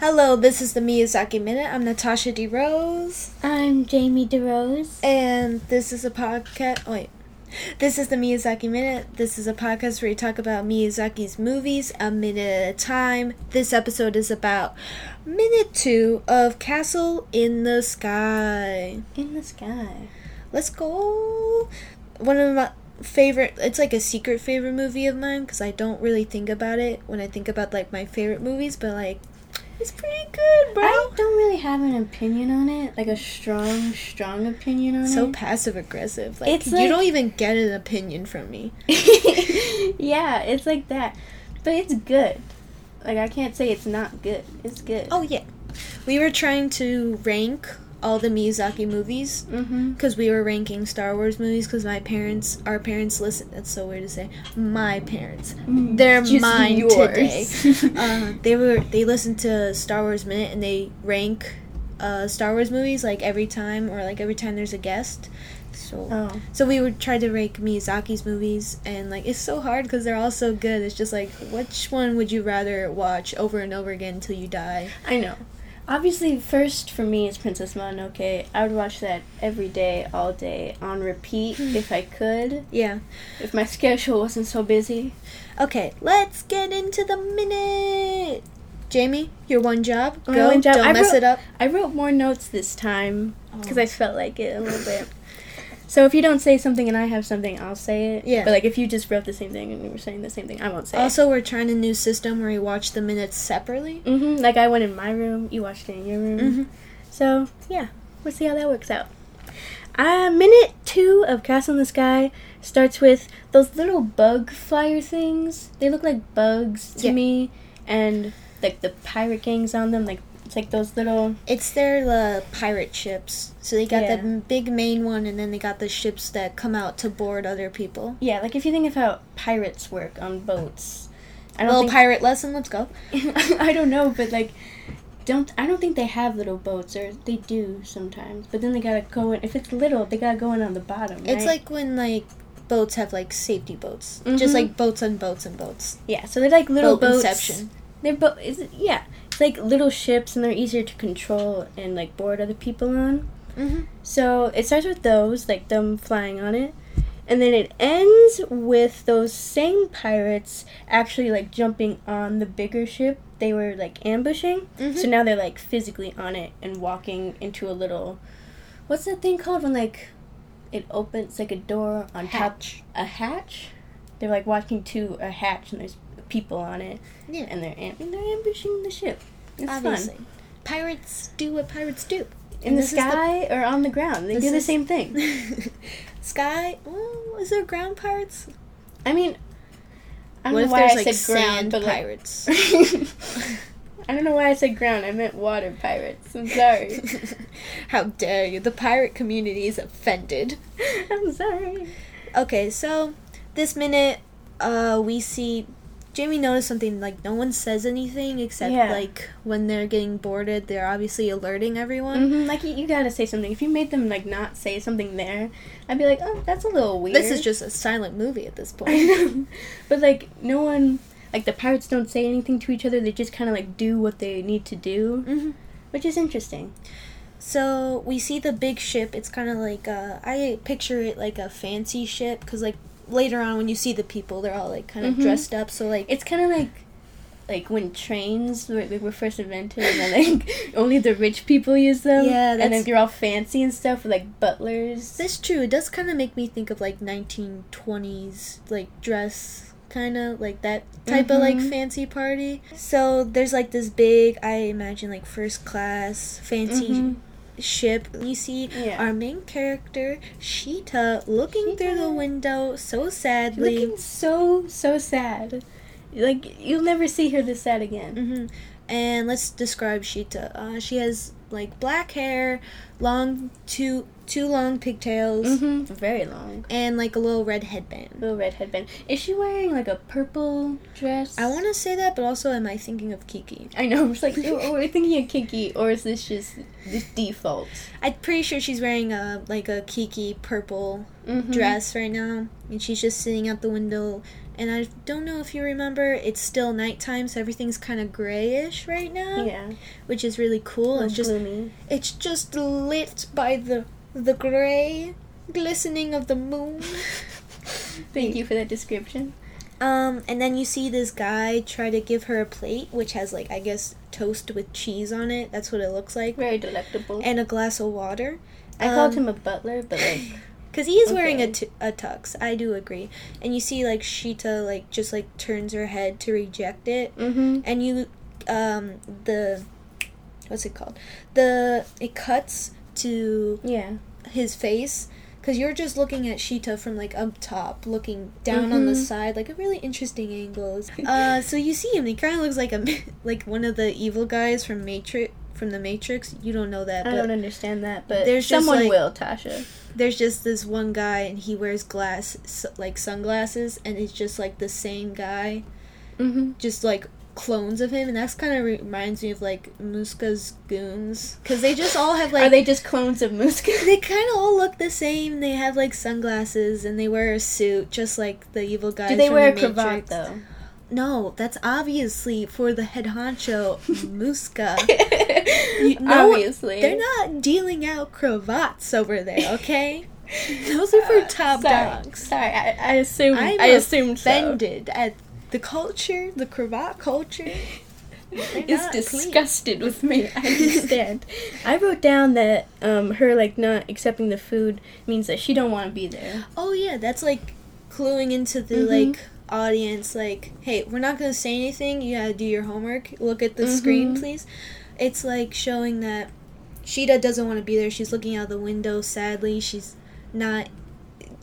Hello, this is the Miyazaki Minute. I'm Natasha DeRose, I'm Jamie DeRose. and this is a podcast. Wait. This is the Miyazaki Minute. This is a podcast where we talk about Miyazaki's movies a minute at a time. This episode is about minute two of Castle in the Sky. In the sky. Let's go. One of my favorite, it's like a secret favorite movie of mine because I don't really think about it when I think about like my favorite movies, but like, it's pretty good, bro. I don't really have an opinion on it, like a strong, strong opinion on so it. So passive aggressive. Like It's you don't even get an opinion from me. yeah, it's like that. But it's good. Like I can't say it's not good. It's good. Oh yeah, we were trying to rank all the Miyazaki movies Mm-hmm. because we were ranking Star Wars movies because my parents, our parents listen. That's so weird to say. My parents, they're Just mine yours. today. uh, they were they listened to Star Wars Minute and they rank uh, Star Wars movies like every time or like every time there's a guest. So Oh. So we would try to rank Miyazaki's movies, and like it's so hard because they're all so good. It's just like, which one would you rather watch over and over again until you die? I know. Obviously, first for me is Princess Mononoke. I would watch that every day, all day, on repeat hmm. if I could. Yeah. If my schedule wasn't so busy. Okay, let's get into the minute. Jamie, your one job. Go. one job. Don't I mess wrote- it up. I wrote more notes this time because Oh. I felt like it a little bit. So if you don't say something and I have something, I'll say it. Yeah. But like if you just wrote the same thing and you were saying the same thing, I won't say it. Also, we're trying a new system where we watch the minutes separately. it. hmm Like I went in my room, you watched it in your room. Mm-hmm. So yeah, we'll see how that works out. Uh, minute two of Castle in the Sky starts with those little bug flyer things. They look like bugs to Yeah. me, and like the pirate gangs on them. Like it's like those little. It's their the pirate ships. So they got Yeah. the big main one, and then they got the ships that come out to board other people. Yeah, like if you think of how pirates work on boats. I Little think, pirate lesson. Let's go. I don't know, but like, don't I don't think they have little boats, or they do sometimes. But then they gotta go in. If it's little, they gotta go in on the bottom. It's right? like when like boats have like safety boats, Mhm. just like boats and boats and boats. yeah, so they're like little Boat boats. Inception. They're bo- is it, yeah, like little ships, and they're easier to control and like board other people on. Mm-hmm. So it starts with those, like them flying on it. And then it ends with those same pirates actually like jumping on the bigger ship they were like ambushing. Mhm. So now they're like physically on it and walking into a little what's that thing called when like it opens like a door on Hatch. top a hatch? They're like walking to a hatch and there's people on it Yeah, and they're am- and they're ambushing the ship. It's obviously. fun. Pirates do what pirates do. In the is the- sky or on the ground. They do the same thing. Sky? Oh, is there ground pirates? I mean, I don't what know why I like said ground, sand but like, pirates? I don't know why I said ground. I meant water pirates. I'm sorry. How dare you? The pirate community is offended. I'm sorry. Okay, so this minute, uh, we see Jamie noticed something like no one says anything except Yeah. like when they're getting boarded, they're obviously alerting everyone. hmm Like you, you gotta say something. If you made them like not say something there, I'd be like, oh, that's a little weird. This is just a silent movie at this I point. know, but like no one, like the pirates don't say anything to each other. They just kind of like do what they need to do, hmm which is interesting. So we see the big ship. It's kind of like uh, I picture it like a fancy ship because like later on when you see the people, they're all like kind of Mhm. dressed up. So like It's kind of like. Like when trains were, were first invented, and then like only the rich people use them. Yeah, and then they're all fancy and stuff with like butlers. That's true. It does kind of make me think of like 1920s like dress kind of like that type of like Mhm. fancy party. So there's like this big I imagine like first class fancy Mhm. Ship. You see Yeah. our main character Sheeta looking through the window so sadly. looking so so sad. Like you'll never see her this sad again. hmm And let's describe Sheeta. Uh, she has like black hair, long two two long pigtails, hmm Very long. and like a little red headband. Little red headband. Is she wearing like a purple dress? I want to say that, but also am I thinking of Kiki? I know. I'm just like, oh, we're thinking of Kiki, or is this just this default? I'm pretty sure she's wearing a like a Kiki purple Mhm. dress right now. and she's just sitting out the window. And I don't know if you remember, it's still nighttime, so everything's kind of grayish right now, Yeah. which is really cool. It's just gloomy. it's just lit by the the gray glistening of the moon. Thank you for that description. Um, and then you see this guy try to give her a plate, which has like I guess toast with cheese on it. That's what it looks like, Very delectable. and a glass of water. I called um, him a butler, but like Cause he is wearing a, Okay. tux. I do agree. And you see like Sheeta like just like turns her head to reject it, mm-hmm. and you um the what's it called? The it cuts to Yeah. his face because you're just looking at Sheeta from like up top, looking down on the Mhm. side, like a really interesting angle. Uh, so you see him. He kind of looks like a like one of the evil guys from Matrix. From the Matrix, you don't know that, I don't understand that, but There's someone like- will, Tasha. there's just this one guy, and he wears glass like sunglasses, and it's just like the same guy, Mm-hmm. just like clones of him, and that's kind of reminds me of like Muska's goons, because they just all have like Are they just clones of Muska? they kind of all look the same. They have like sunglasses and they wear a suit, just like the evil guys. Do they wear a the cravat though? No, that's obviously for the head honcho, Muska. You- no, Obviously, They're not dealing out cravats over there, okay? Those are for Uh, top sorry, dogs. Sorry, I, I assumed. I'm I assumed so. offended at the culture, the cravat culture. Is not clean. disgusted with me. I understand. I wrote down that um, her like not accepting the food means that she don't want to be there. Oh yeah, that's like cluing into the Mhm. like audience like, hey, we're not gonna say anything, you gotta do your homework. Look at the screen, Mhm. please. It's like showing that Sheeta doesn't want to be there. She's looking out the window sadly. She's not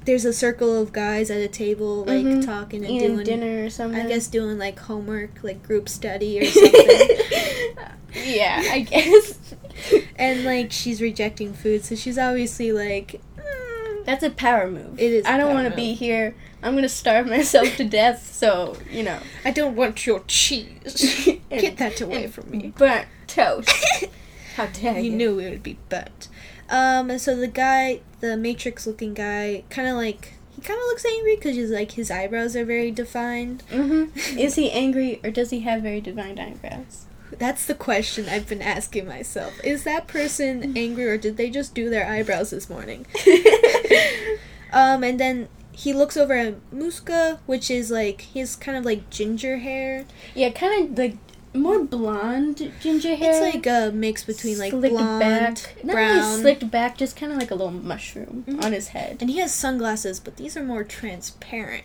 there's a circle of guys at a table like Mhm. talking and Eating doing dinner or something. I guess doing like homework, like group study or something. yeah, I guess. and like she's rejecting food, so she's obviously like "Mm, That's a power move. It is I don't want to be here. I'm gonna starve myself to death. So you know, I don't want your cheese. And- Get that away from me. Burnt toast. How dare you? you knew it would be burnt. Um, and so the guy, the Matrix-looking guy, kind of like he kind of looks angry because he's like his eyebrows are very defined. Mm-hmm. Is he angry or does he have very defined eyebrows? That's the question I've been asking myself. Is that person angry or did they just do their eyebrows this morning? Um, and then he looks over at Muska, which is like he's kind of like ginger hair. yeah, kind of like more blonde ginger hair. It's like a mix between like slicked blonde, back, not brown, really slicked back, just kind of like a little mushroom Mhm. on his head. and he has sunglasses, but these are more transparent.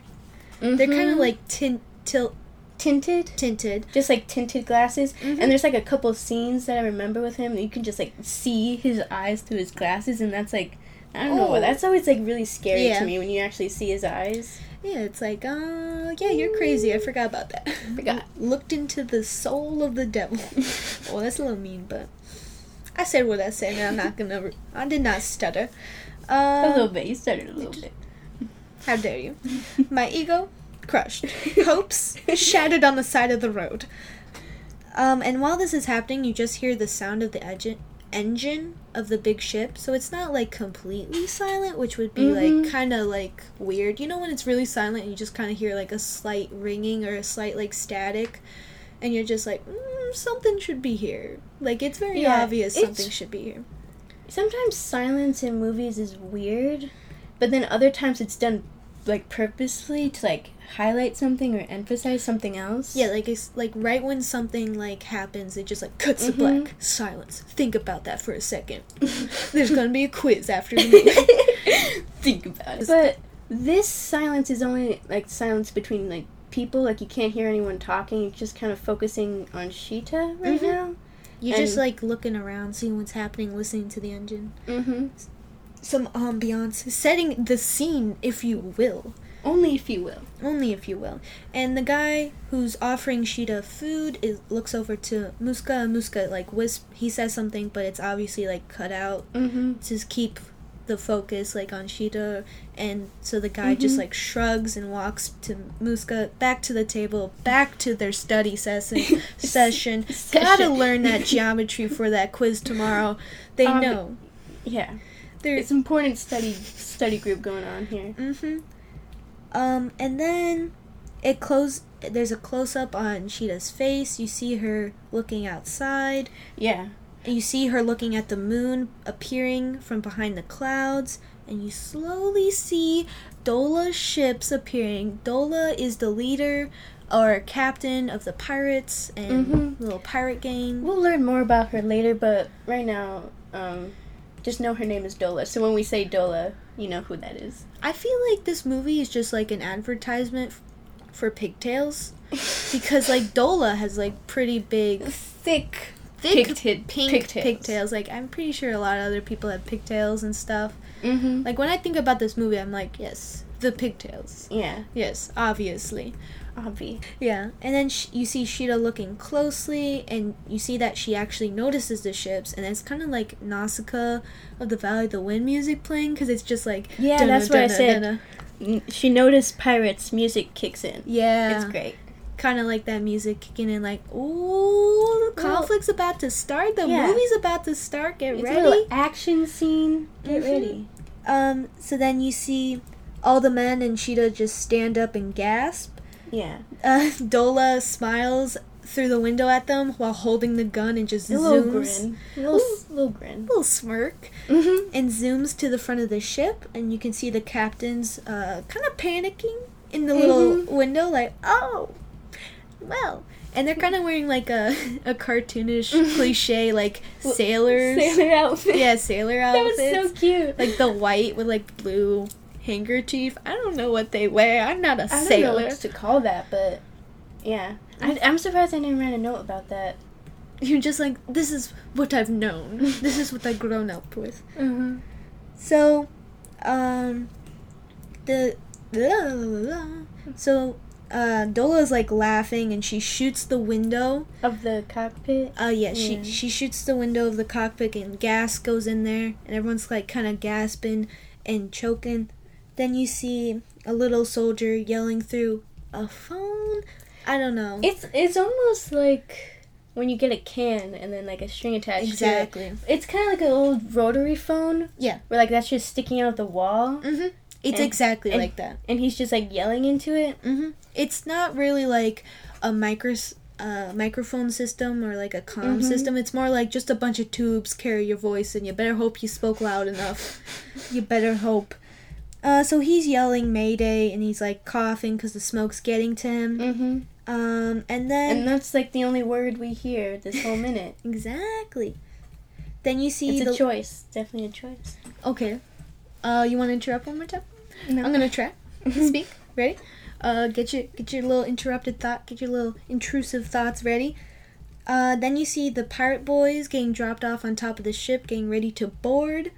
They're kind of like tint, til- tinted, tinted. just like tinted glasses. Mhm. And there's like a couple scenes that I remember with him. You can just like see his eyes through his glasses, and that's like. I don't know. Oh. That's always like really scary Yeah. to me when you actually see his eyes. Yeah, it's like, uh, yeah, you're crazy. I forgot about that. Forgot. Looked into the soul of the devil. well, that's a little mean, but I said what I said, and I'm not gonna. Re- I did not stutter. a little Um, bit. You started a little bit. how dare you? My ego crushed. Hopes shattered on the side of the road. Um, and while this is happening, you just hear the sound of the engine engine of the big ship. So it's not like completely silent, which would be like Mhm. kind of like weird. You know when it's really silent and you just kind of hear like a slight ringing or a slight like static and you're just like mm, something should be here. Like it's very Yeah, obvious it's- something should be here. Sometimes silence in movies is weird, but then other times it's done like purposely to like highlight something or emphasize something else. Yeah, like it's like right when something like happens, it just like cuts to Mhm. black. Silence. Think about that for a second. There's gonna be a quiz after the movie. Think about it. But this silence is only like silence between like people. Like you can't hear anyone talking. You're just kind of focusing on Sheeta right Mhm. now. You're just like looking around, seeing what's happening, listening to the engine. Mm-hmm. Some ambiance, setting the scene, if you will. Only if you will. Only if you will. And the guy who's offering Sheeta food is looks over to Muska. Muska like wisp. He says something, but it's obviously like cut out Mm-hmm. to keep the focus like on Sheeta. And so the guy just Mhm. like shrugs and walks to Muska back to the table, back to their study session. session. Gotta learn that geometry for that quiz tomorrow. They Um, know. Yeah. They're It's important study study group going on here. Mm-hmm. Um, and then it close. There's a close up on Sheeta's face. You see her looking outside. Yeah. And you see her looking at the moon appearing from behind the clouds, and you slowly see Dola's ships appearing. Dola is the leader or captain of the pirates and Mhm. little pirate gang. We'll learn more about her later, but right now, um, just know her name is Dola. So when we say Dola, you know who that is. I feel like this movie is just like an advertisement f- for pigtails because like Dola has like pretty big, thick, thick pigtail- pink pigtails. pigtails. Like I'm pretty sure a lot of other people have pigtails and stuff. Mm-hmm. Like when I think about this movie, I'm like, yes, the pigtails. Yeah, Yes, obviously. obvi. Yeah, and then sh- you see Sheeta looking closely, and you see that she actually notices the ships, and it's kind of like Nausicaa of the Valley of the Wind music playing, because it's just like Yeah, dunna, that's what I said. dunna. She noticed pirates. Music kicks in. Yeah, It's great. kind of like that music kicking in, like ooh, the Well, conflict's about to start, the yeah. movie's about to start, get It's ready. action scene. Get Mhm. ready. Um, so then you see all the men and Sheeta just stand up and gasp. Yeah. Uh, Dola smiles through the window at them while holding the gun and just A little zooms. grin. A little, Ooh. little grin. little smirk Mm-hmm. and zooms to the front of the ship and you can see the captains uh, kind of panicking in the little Mhm. window like oh well and they're kind of wearing like a, a cartoonish cliche like sailors Sailor outfit. yeah sailor outfit. That was so cute. like the white with like blue handkerchief i don't know what they wear i'm not a I don't know what to call that, but yeah. I, I'm surprised I didn't write a note about that. you're just like this is what i've known this is what i've grown up with Mm-hmm. So, um, the so uh, Dola's like laughing and she shoots the window. Of the cockpit. Uh, yeah, Yeah. she she shoots the window of the cockpit and gas goes in there and everyone's like kind of gasping and choking. Then you see a little soldier yelling through a phone. I don't know. It's it's almost like when you get a can and then like a string attached exactly. to it. It's kind of like an old rotary phone. Yeah. Where like that's just sticking out of the wall, Mhm. It's And- exactly and- like that. and he's just like yelling into it. hmm It's not really like a micro uh, microphone system or like a comm Mhm. system. It's more like just a bunch of tubes carry your voice, and you better hope you spoke loud enough. you better hope. Uh, so he's yelling Mayday, and he's like coughing because the smoke's getting to him. Mm-hmm. Um, and then And that's like the only word we hear this whole minute. exactly. Then you see it's the a choice. Definitely a choice. okay. Uh, you want to interrupt one more time? No. I'm gonna try. Speak. Ready? Uh, get your get your little interrupted thought. Get your little intrusive thoughts ready. Uh, then you see the pirate boys getting dropped off on top of the ship, getting ready to board.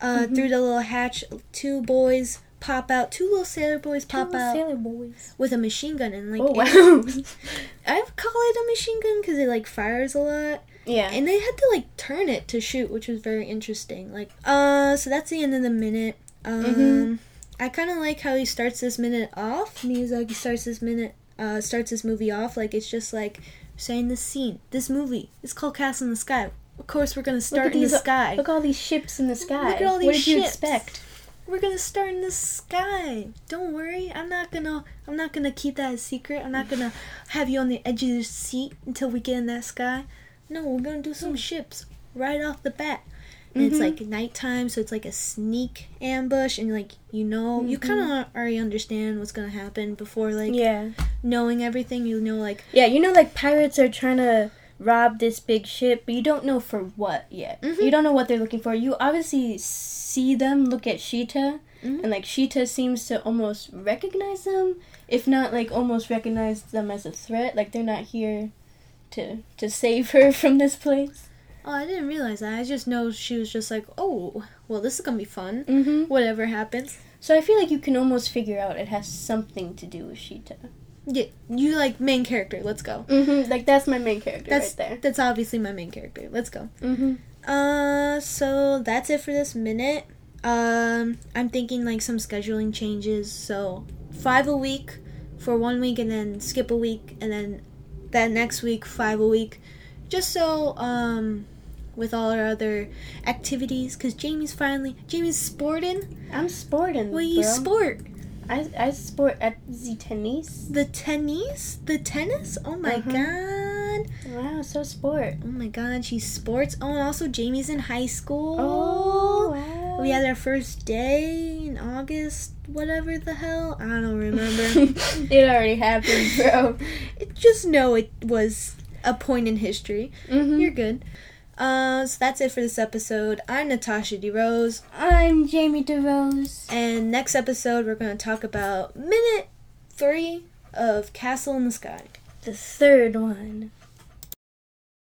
Uh, Mhm. through the little hatch, two boys pop out. Two little sailor boys pop Little out Sailor boys. with a machine gun and like. oh wow. I call it a machine gun because it like fires a lot, yeah. and they had to like turn it to shoot, which was very interesting. Like, uh, so that's the end of the minute. Um, Mhm. I kind of like how he starts this minute off. Miyazaki starts this minute, uh, starts this movie off like it's just like saying this scene, this movie. It's called Castle in the Sky. Of course, we're gonna start in the sky. Look at all these ships in the sky. Look at all what these did you expect? We're gonna start in the sky. Don't worry. I'm not gonna. I'm not gonna keep that a secret. I'm not gonna have you on the edge of your seat until we get in that sky. No, we're gonna do some ships right off the bat. And it's Mhm. like nighttime, so it's like a sneak ambush, and like you know, you Mhm. kind of already understand what's gonna happen before like Yeah. knowing everything. You know, like Yeah, you know, like pirates are trying to rob this big ship, but you don't know for what yet. Mhm. You don't know what they're looking for. You obviously see them look at Sheeta, Mhm. and like Sheeta seems to almost recognize them, if not like almost recognize them as a threat. Like they're not here to to save her from this place. oh, I didn't realize that. I just know she was just like, oh, well, this is gonna be fun. Mm-hmm. Whatever happens. So I feel like you can almost figure out it has something to do with Sheeta. Yeah, you like main character. Let's go. Mm-hmm. Like that's my main character That's right there. that's obviously my main character. Let's go. Mm-hmm. Uh, so that's it for this minute. Um, I'm thinking like some scheduling changes. So five a week for one week, and then skip a week, and then that next week five a week, just so um, with all our other activities, cause Jamie's finally Jamie's sporting. I'm sporting. Well, you bro. sport. I I sport at the tennis. The tennis? The tennis? Oh my Uh-huh. god. Wow, so sport. Oh my god, she's sports. Oh, and also Jamie's in high school. Oh, wow. We had our first day in August, whatever the hell. I don't remember. it already happened, bro. Just know it was a point in history. Mm-hmm. You're good. Uh, so that's it for this episode. I'm Natasha DeRose, I'm Jamie DeRose. and next episode we're going to talk about minute three of Castle in the Sky. The third one.